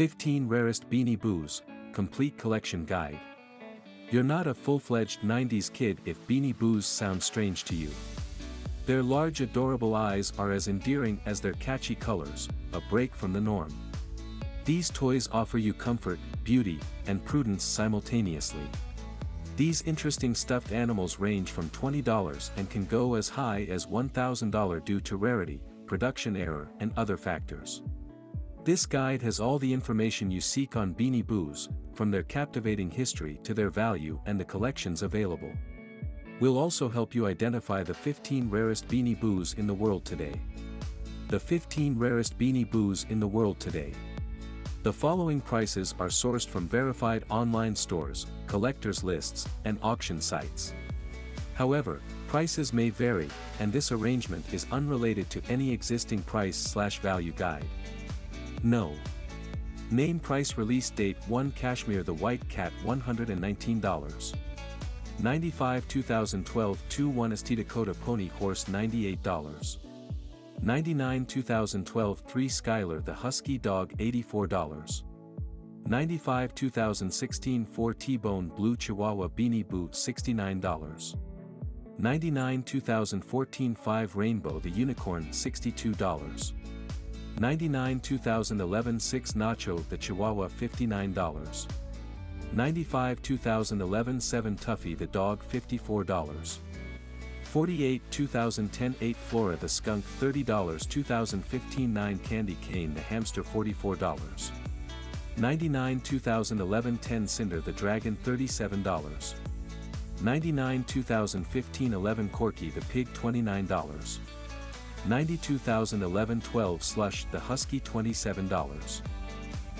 15 Rarest Beanie Boos, Complete Collection Guide. You're not a full-fledged 90s kid if Beanie Boos sound strange to you. Their large adorable eyes are as endearing as their catchy colors, a break from the norm. These toys offer you comfort, beauty, and prudence simultaneously. These interesting stuffed animals range from $20 and can go as high as $1,000 due to rarity, production error and other factors. This guide has all the information you seek on Beanie Boos, from their captivating history to their value and the collections available. We'll also help you identify the 15 rarest Beanie Boos in the world today. The 15 rarest Beanie Boos in the world today. The following prices are sourced from verified online stores, collectors lists, and auction sites. However, prices may vary, and this arrangement is unrelated to any existing price-slash-value guide. No. Name price release date 1 Cashmere the White Cat $119. 95 2012 2 1 ST Dakota Pony Horse $98. 99 2012 3 Skylar the Husky Dog $84. 95 2016 4 T-Bone Blue Chihuahua Beanie Boot $69. 99 2014 5 Rainbow the Unicorn $62. 99 2011 6 Nacho the Chihuahua $59. 95 2011 7 Tuffy the Dog $54. 48 2010 8 Flora the Skunk $30 2015 9 Candy Cane the Hamster $44. 99 2011 10 Cinder the Dragon $37. 99 2015 11 Corky the Pig $29. 92 2011 12 Slush the Husky $27.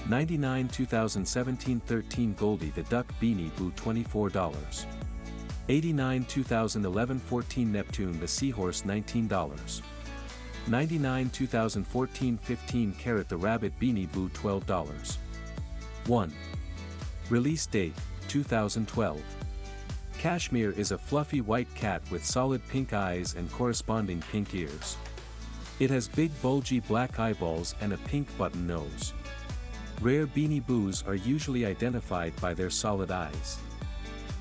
99 2017 13 Goldie the Duck Beanie Boo $24. 89 2011 14 Neptune the Seahorse $19. 99 2014 15 Carrot the Rabbit Beanie Boo $12. 1. Release date, 2012. Cashmere is a fluffy white cat with solid pink eyes and corresponding pink ears. It has big bulgy black eyeballs and a pink button nose. Rare Beanie Boos are usually identified by their solid eyes.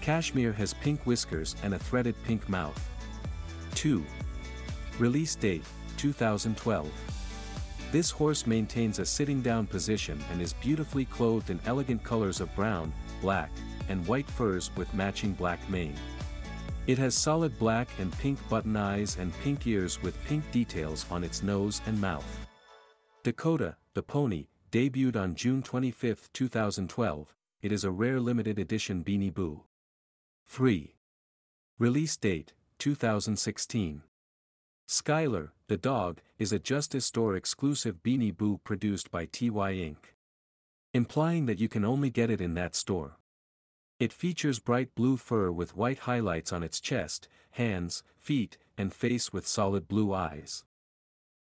Cashmere has pink whiskers and a threaded pink mouth. 2. Release date, 2012. This horse maintains a sitting down position and is beautifully clothed in elegant colors of brown, black, and white furs with matching black mane. It has solid black and pink button eyes and pink ears with pink details on its nose and mouth. Dakota, the pony, debuted on June 25, 2012, it is a rare limited edition Beanie Boo. 3. Release date, 2016. Skylar, the dog, is a Justice Store exclusive Beanie Boo produced by TY Inc. Implying that you can only get it in that store. It features bright blue fur with white highlights on its chest, hands, feet, and face with solid blue eyes.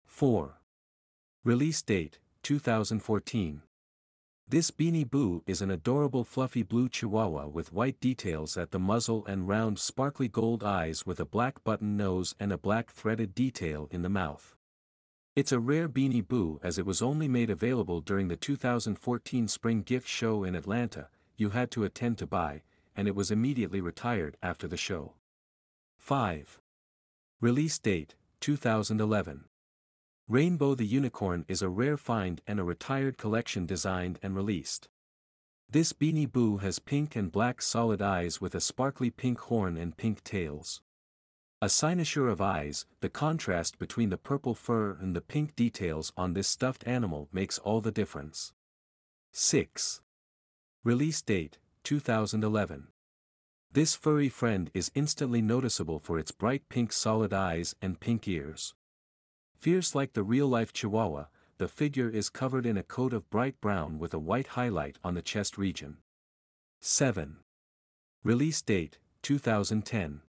4. Release date, 2014. This Beanie Boo is an adorable fluffy blue chihuahua with white details at the muzzle and round sparkly gold eyes with a black button nose and a black threaded detail in the mouth. It's a rare Beanie Boo as it was only made available during the 2014 Spring Gift Show in Atlanta, you had to attend to buy, and it was immediately retired after the show. 5. Release date, 2011. Rainbow the Unicorn is a rare find and a retired collection designed and released. This Beanie Boo has pink and black solid eyes with a sparkly pink horn and pink tails. A cynosure of eyes, the contrast between the purple fur and the pink details on this stuffed animal makes all the difference. 6. Release date, 2011. This furry friend is instantly noticeable for its bright pink solid eyes and pink ears. Fierce like the real-life Chihuahua, the figure is covered in a coat of bright brown with a white highlight on the chest region. 7. Release date, 2010.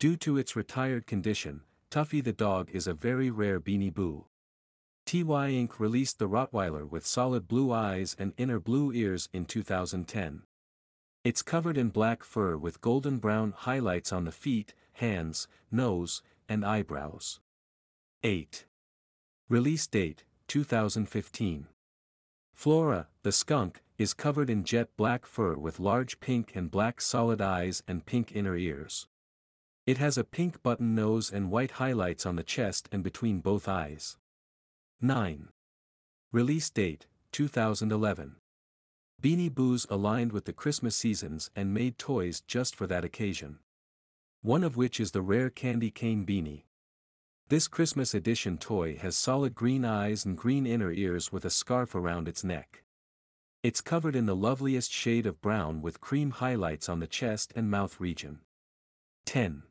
Due to its retired condition, Tuffy the dog is a very rare Beanie Boo. TY Inc. released the Rottweiler with solid blue eyes and inner blue ears in 2010. It's covered in black fur with golden brown highlights on the feet, hands, nose, and eyebrows. 8. Release date, 2015. Flora, the skunk, is covered in jet black fur with large pink and black solid eyes and pink inner ears. It has a pink button nose and white highlights on the chest and between both eyes. 9. Release date 2011. Beanie Boos aligned with the Christmas seasons and made toys just for that occasion. One of which is the rare candy cane beanie. This Christmas edition toy has solid green eyes and green inner ears with a scarf around its neck. It's covered in the loveliest shade of brown with cream highlights on the chest and mouth region. 10.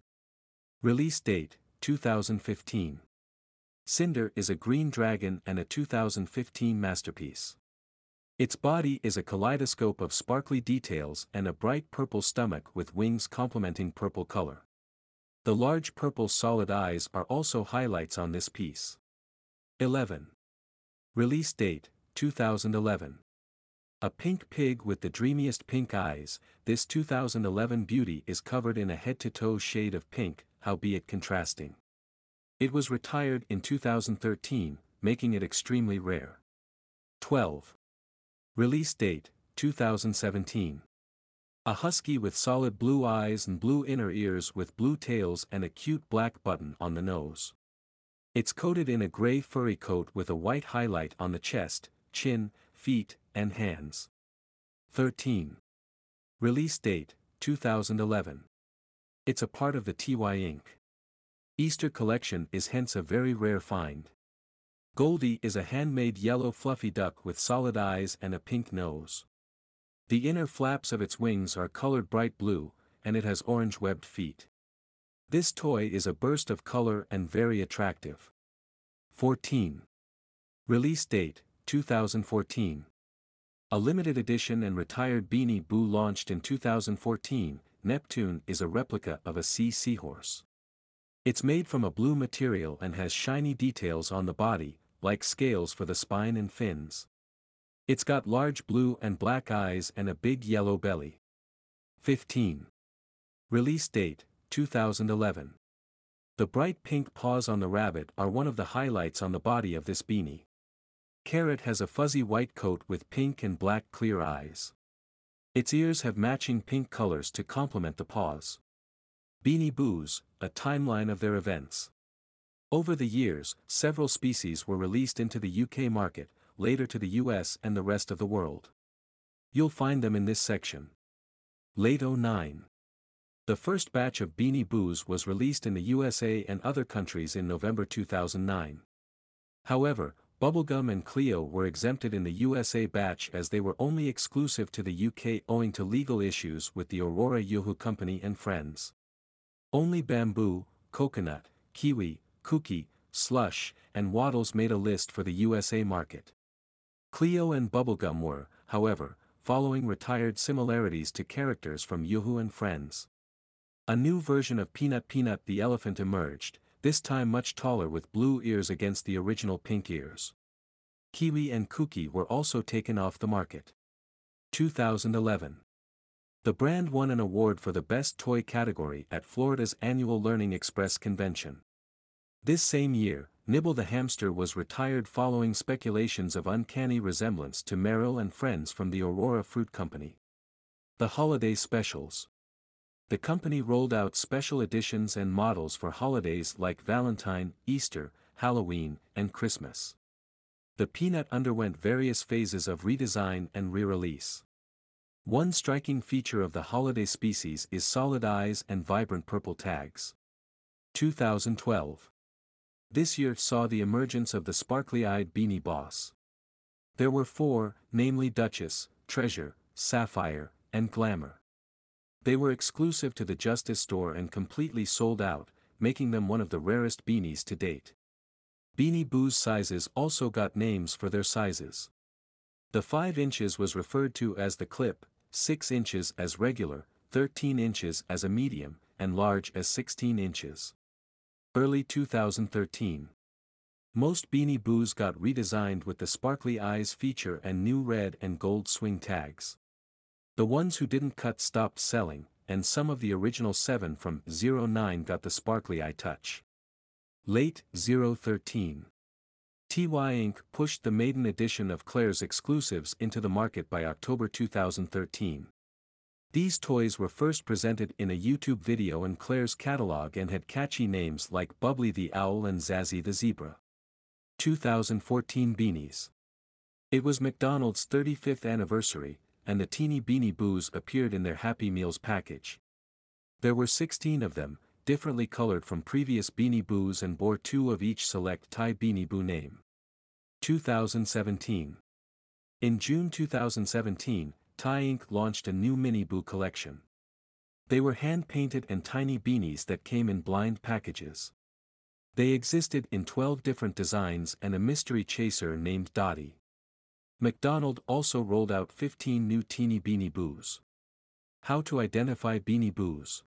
Release date 2015. Cinder is a green dragon and a 2015 masterpiece. Its body is a kaleidoscope of sparkly details and a bright purple stomach with wings complementing purple color. The large purple solid eyes are also highlights on this piece. 11. Release date 2011. A pink pig with the dreamiest pink eyes, this 2011 beauty is covered in a head-to-toe shade of pink, howbeit contrasting. It was retired in 2013, making it extremely rare. 12. Release date 2017. A husky with solid blue eyes and blue inner ears with blue tails and a cute black button on the nose. It's coated in a gray furry coat with a white highlight on the chest, chin, feet, and hands. 13. Release date 2011. It's a part of the TY Inc. Easter collection is hence a very rare find. Goldie is a handmade yellow fluffy duck with solid eyes and a pink nose. The inner flaps of its wings are colored bright blue, and it has orange webbed feet. This toy is a burst of color and very attractive. 14. Release date 2014. A limited edition and retired Beanie Boo launched in 2014, Neptune is a replica of a sea seahorse. It's made from a blue material and has shiny details on the body, like scales for the spine and fins. It's got large blue and black eyes and a big yellow belly. 15. Release date 2011. The bright pink paws on the rabbit are one of the highlights on the body of this beanie. Carrot has a fuzzy white coat with pink and black clear eyes. Its ears have matching pink colors to complement the paws. Beanie Boos, a timeline of their events. Over the years, several species were released into the UK market, later to the US and the rest of the world. You'll find them in this section. Late 09. The first batch of Beanie Boos was released in the USA and other countries in November 2009. However, Bubblegum and Cleo were exempted in the USA batch as they were only exclusive to the UK owing to legal issues with the Aurora Yoo-hoo Company and Friends. Only Bamboo, Coconut, Kiwi, Kooky, Slush, and Waddles made a list for the USA market. Cleo and Bubblegum were, however, following retired similarities to characters from Yoo-hoo and Friends. A new version of Peanut Peanut the elephant emerged, this time much taller with blue ears against the original pink ears. Kiwi and Kooky were also taken off the market. 2011. The brand won an award for the Best Toy category at Florida's annual Learning Express convention. This same year, Nibble the hamster was retired following speculations of uncanny resemblance to Merrill and friends from the Aurora Fruit Company. The Holiday Specials The company rolled out special editions and models for holidays like Valentine, Easter, Halloween, and Christmas. The Peanut underwent various phases of redesign and re-release. One striking feature of the holiday species is solid eyes and vibrant purple tags. 2012 this year saw the emergence of the sparkly-eyed Beanie Boss. There were four, namely Duchess, Treasure, Sapphire, and Glamour. They were exclusive to the Justice store and completely sold out, making them one of the rarest beanies to date. Beanie Boo's sizes also got names for their sizes. The 5 inches was referred to as the clip, 6 inches as regular, 13 inches as a medium, and large as 16 inches. Early 2013. Most Beanie Boos got redesigned with the sparkly eyes feature and new red and gold swing tags. The ones who didn't cut stopped selling, and some of the original 7 from 09 got the sparkly eye touch. Late 013. TY Inc. pushed the maiden edition of Claire's exclusives into the market by October 2013. These toys were first presented in a YouTube video in Claire's catalog and had catchy names like Bubbly the Owl and Zazzy the Zebra. 2014 Beanies It was McDonald's 35th anniversary, and the teeny Beanie Boos appeared in their Happy Meals package. There were 16 of them, differently colored from previous Beanie Boos and bore two of each select Ty Beanie Boo name. 2017 In June 2017, Ty Inc. launched a new Mini Boo collection. They were hand-painted and tiny beanies that came in blind packages. They existed in 12 different designs and a mystery chaser named Dottie. McDonald also rolled out 15 new teeny Beanie Boos. How to identify Beanie Boos.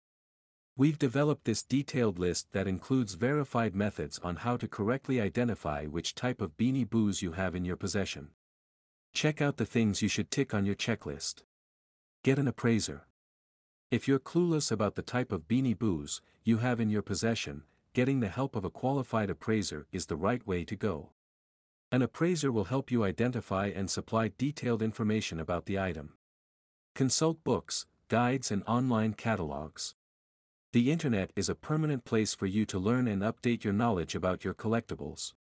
We've developed this detailed list that includes verified methods on how to correctly identify which type of Beanie Boos you have in your possession. Check out the things you should tick on your checklist. Get an appraiser. If you're clueless about the type of beanie boos you have in your possession, getting the help of a qualified appraiser is the right way to go. An appraiser will help you identify and supply detailed information about the item. Consult books, guides and online catalogs. The internet is a permanent place for you to learn and update your knowledge about your collectibles.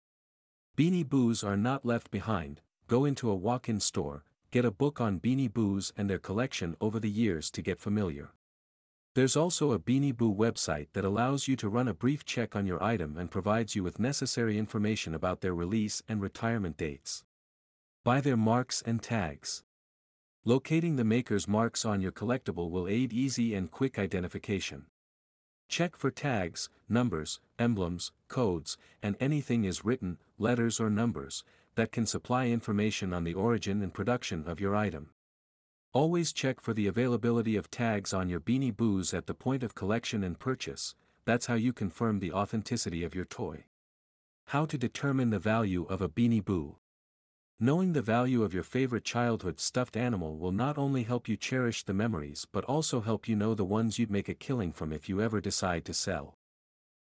Beanie Boos are not left behind, go into a walk-in store, get a book on Beanie Boos and their collection over the years to get familiar. There's also a Beanie Boo website that allows you to run a brief check on your item and provides you with necessary information about their release and retirement dates. Buy their marks and tags. Locating the maker's marks on your collectible will aid easy and quick identification. Check for tags, numbers, emblems, codes, and anything is written, letters or numbers, that can supply information on the origin and production of your item. Always check for the availability of tags on your Beanie Boos at the point of collection and purchase, that's how you confirm the authenticity of your toy. How to determine the value of a Beanie Boo. Knowing the value of your favorite childhood stuffed animal will not only help you cherish the memories but also help you know the ones you'd make a killing from if you ever decide to sell.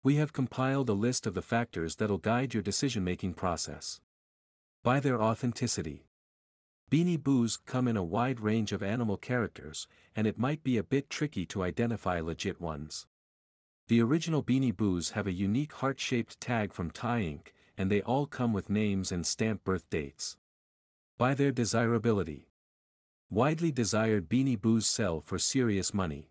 We have compiled a list of the factors that'll guide your decision-making process. By their authenticity. Beanie Boos come in a wide range of animal characters, and it might be a bit tricky to identify legit ones. The original Beanie Boos have a unique heart-shaped tag from Ty Inc., and they all come with names and stamped birth dates. By their desirability. Widely desired Beanie Boos sell for serious money.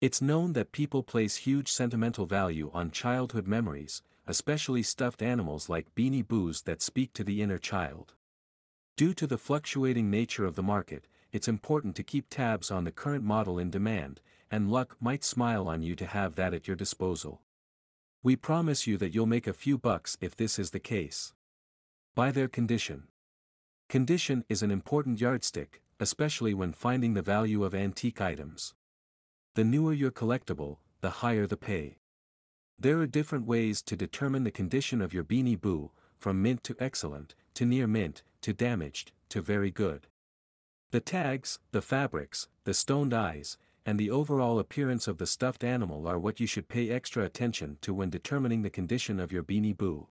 It's known that people place huge sentimental value on childhood memories, especially stuffed animals like Beanie Boos that speak to the inner child. Due to the fluctuating nature of the market, it's important to keep tabs on the current model in demand, and luck might smile on you to have that at your disposal. We promise you that you'll make a few bucks if this is the case. By their condition. Condition is an important yardstick, especially when finding the value of antique items. The newer your collectible, the higher the pay. There are different ways to determine the condition of your Beanie Boo, from mint to excellent, to near mint, to damaged, to very good. The tags, the fabrics, the stoned eyes, and the overall appearance of the stuffed animal are what you should pay extra attention to when determining the condition of your Beanie Boo.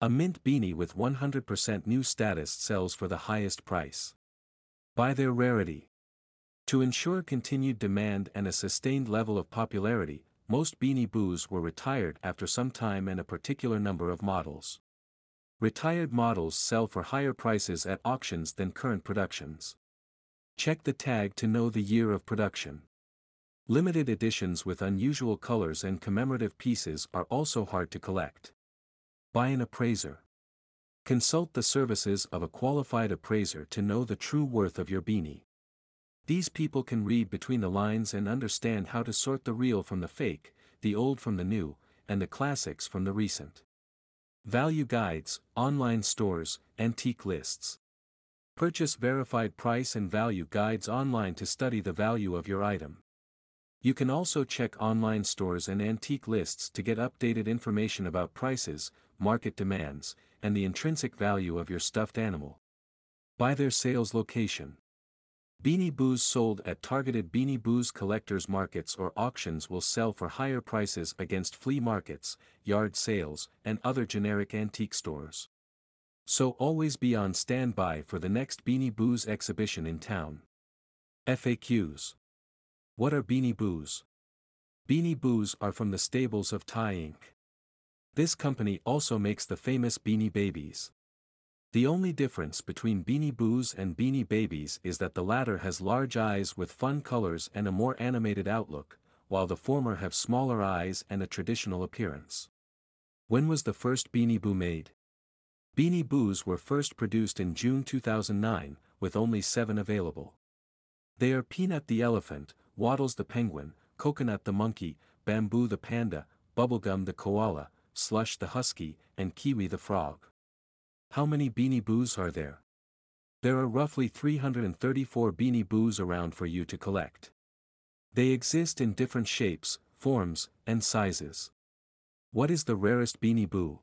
A mint beanie with 100% new status sells for the highest price. By their rarity. To ensure continued demand and a sustained level of popularity, most Beanie Boos were retired after some time and a particular number of models. Retired models sell for higher prices at auctions than current productions. Check the tag to know the year of production. Limited editions with unusual colors and commemorative pieces are also hard to collect. Buy an appraiser. Consult the services of a qualified appraiser to know the true worth of your beanie. These people can read between the lines and understand how to sort the real from the fake, the old from the new, and the classics from the recent. Value guides, online stores, antique lists. Purchase verified price and value guides online to study the value of your item. You can also check online stores and antique lists to get updated information about prices, market demands, and the intrinsic value of your stuffed animal. By their sales location. Beanie Boos sold at targeted Beanie Boos collectors markets or auctions will sell for higher prices against flea markets, yard sales, and other generic antique stores. So always be on standby for the next Beanie Boos exhibition in town. FAQs. What are Beanie Boos? Beanie Boos are from the stables of Ty Inc. This company also makes the famous Beanie Babies. The only difference between Beanie Boos and Beanie Babies is that the latter has large eyes with fun colors and a more animated outlook, while the former have smaller eyes and a traditional appearance. When was the first Beanie Boo made? Beanie Boos were first produced in June 2009, with only seven available. They are Peanut the elephant, Waddles the penguin, Coconut the monkey, Bamboo the panda, Bubblegum the koala, Slush the husky, and Kiwi the frog. How many Beanie Boos are there? There are roughly 334 Beanie Boos around for you to collect. They exist in different shapes, forms, and sizes. What is the rarest Beanie Boo?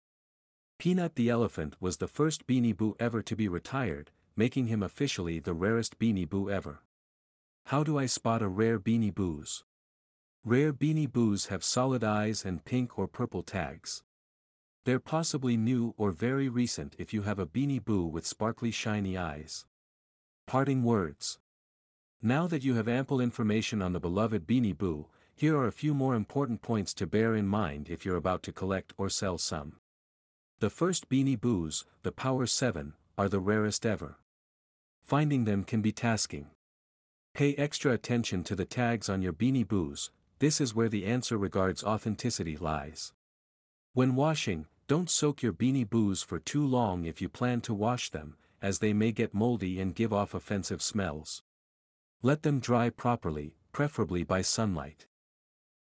Peanut the elephant was the first Beanie Boo ever to be retired, making him officially the rarest Beanie Boo ever. How do I spot a rare Beanie Boos? Rare Beanie Boos have solid eyes and pink or purple tags. They're possibly new or very recent if you have a Beanie Boo with sparkly shiny eyes. Parting words. Now that you have ample information on the beloved Beanie Boo, here are a few more important points to bear in mind if you're about to collect or sell some. The first Beanie Boos, the Power 7, are the rarest ever. Finding them can be tasking. Pay extra attention to the tags on your Beanie Boos, this is where the answer regards authenticity lies. When washing, don't soak your Beanie Boos for too long if you plan to wash them, as they may get moldy and give off offensive smells. Let them dry properly, preferably by sunlight.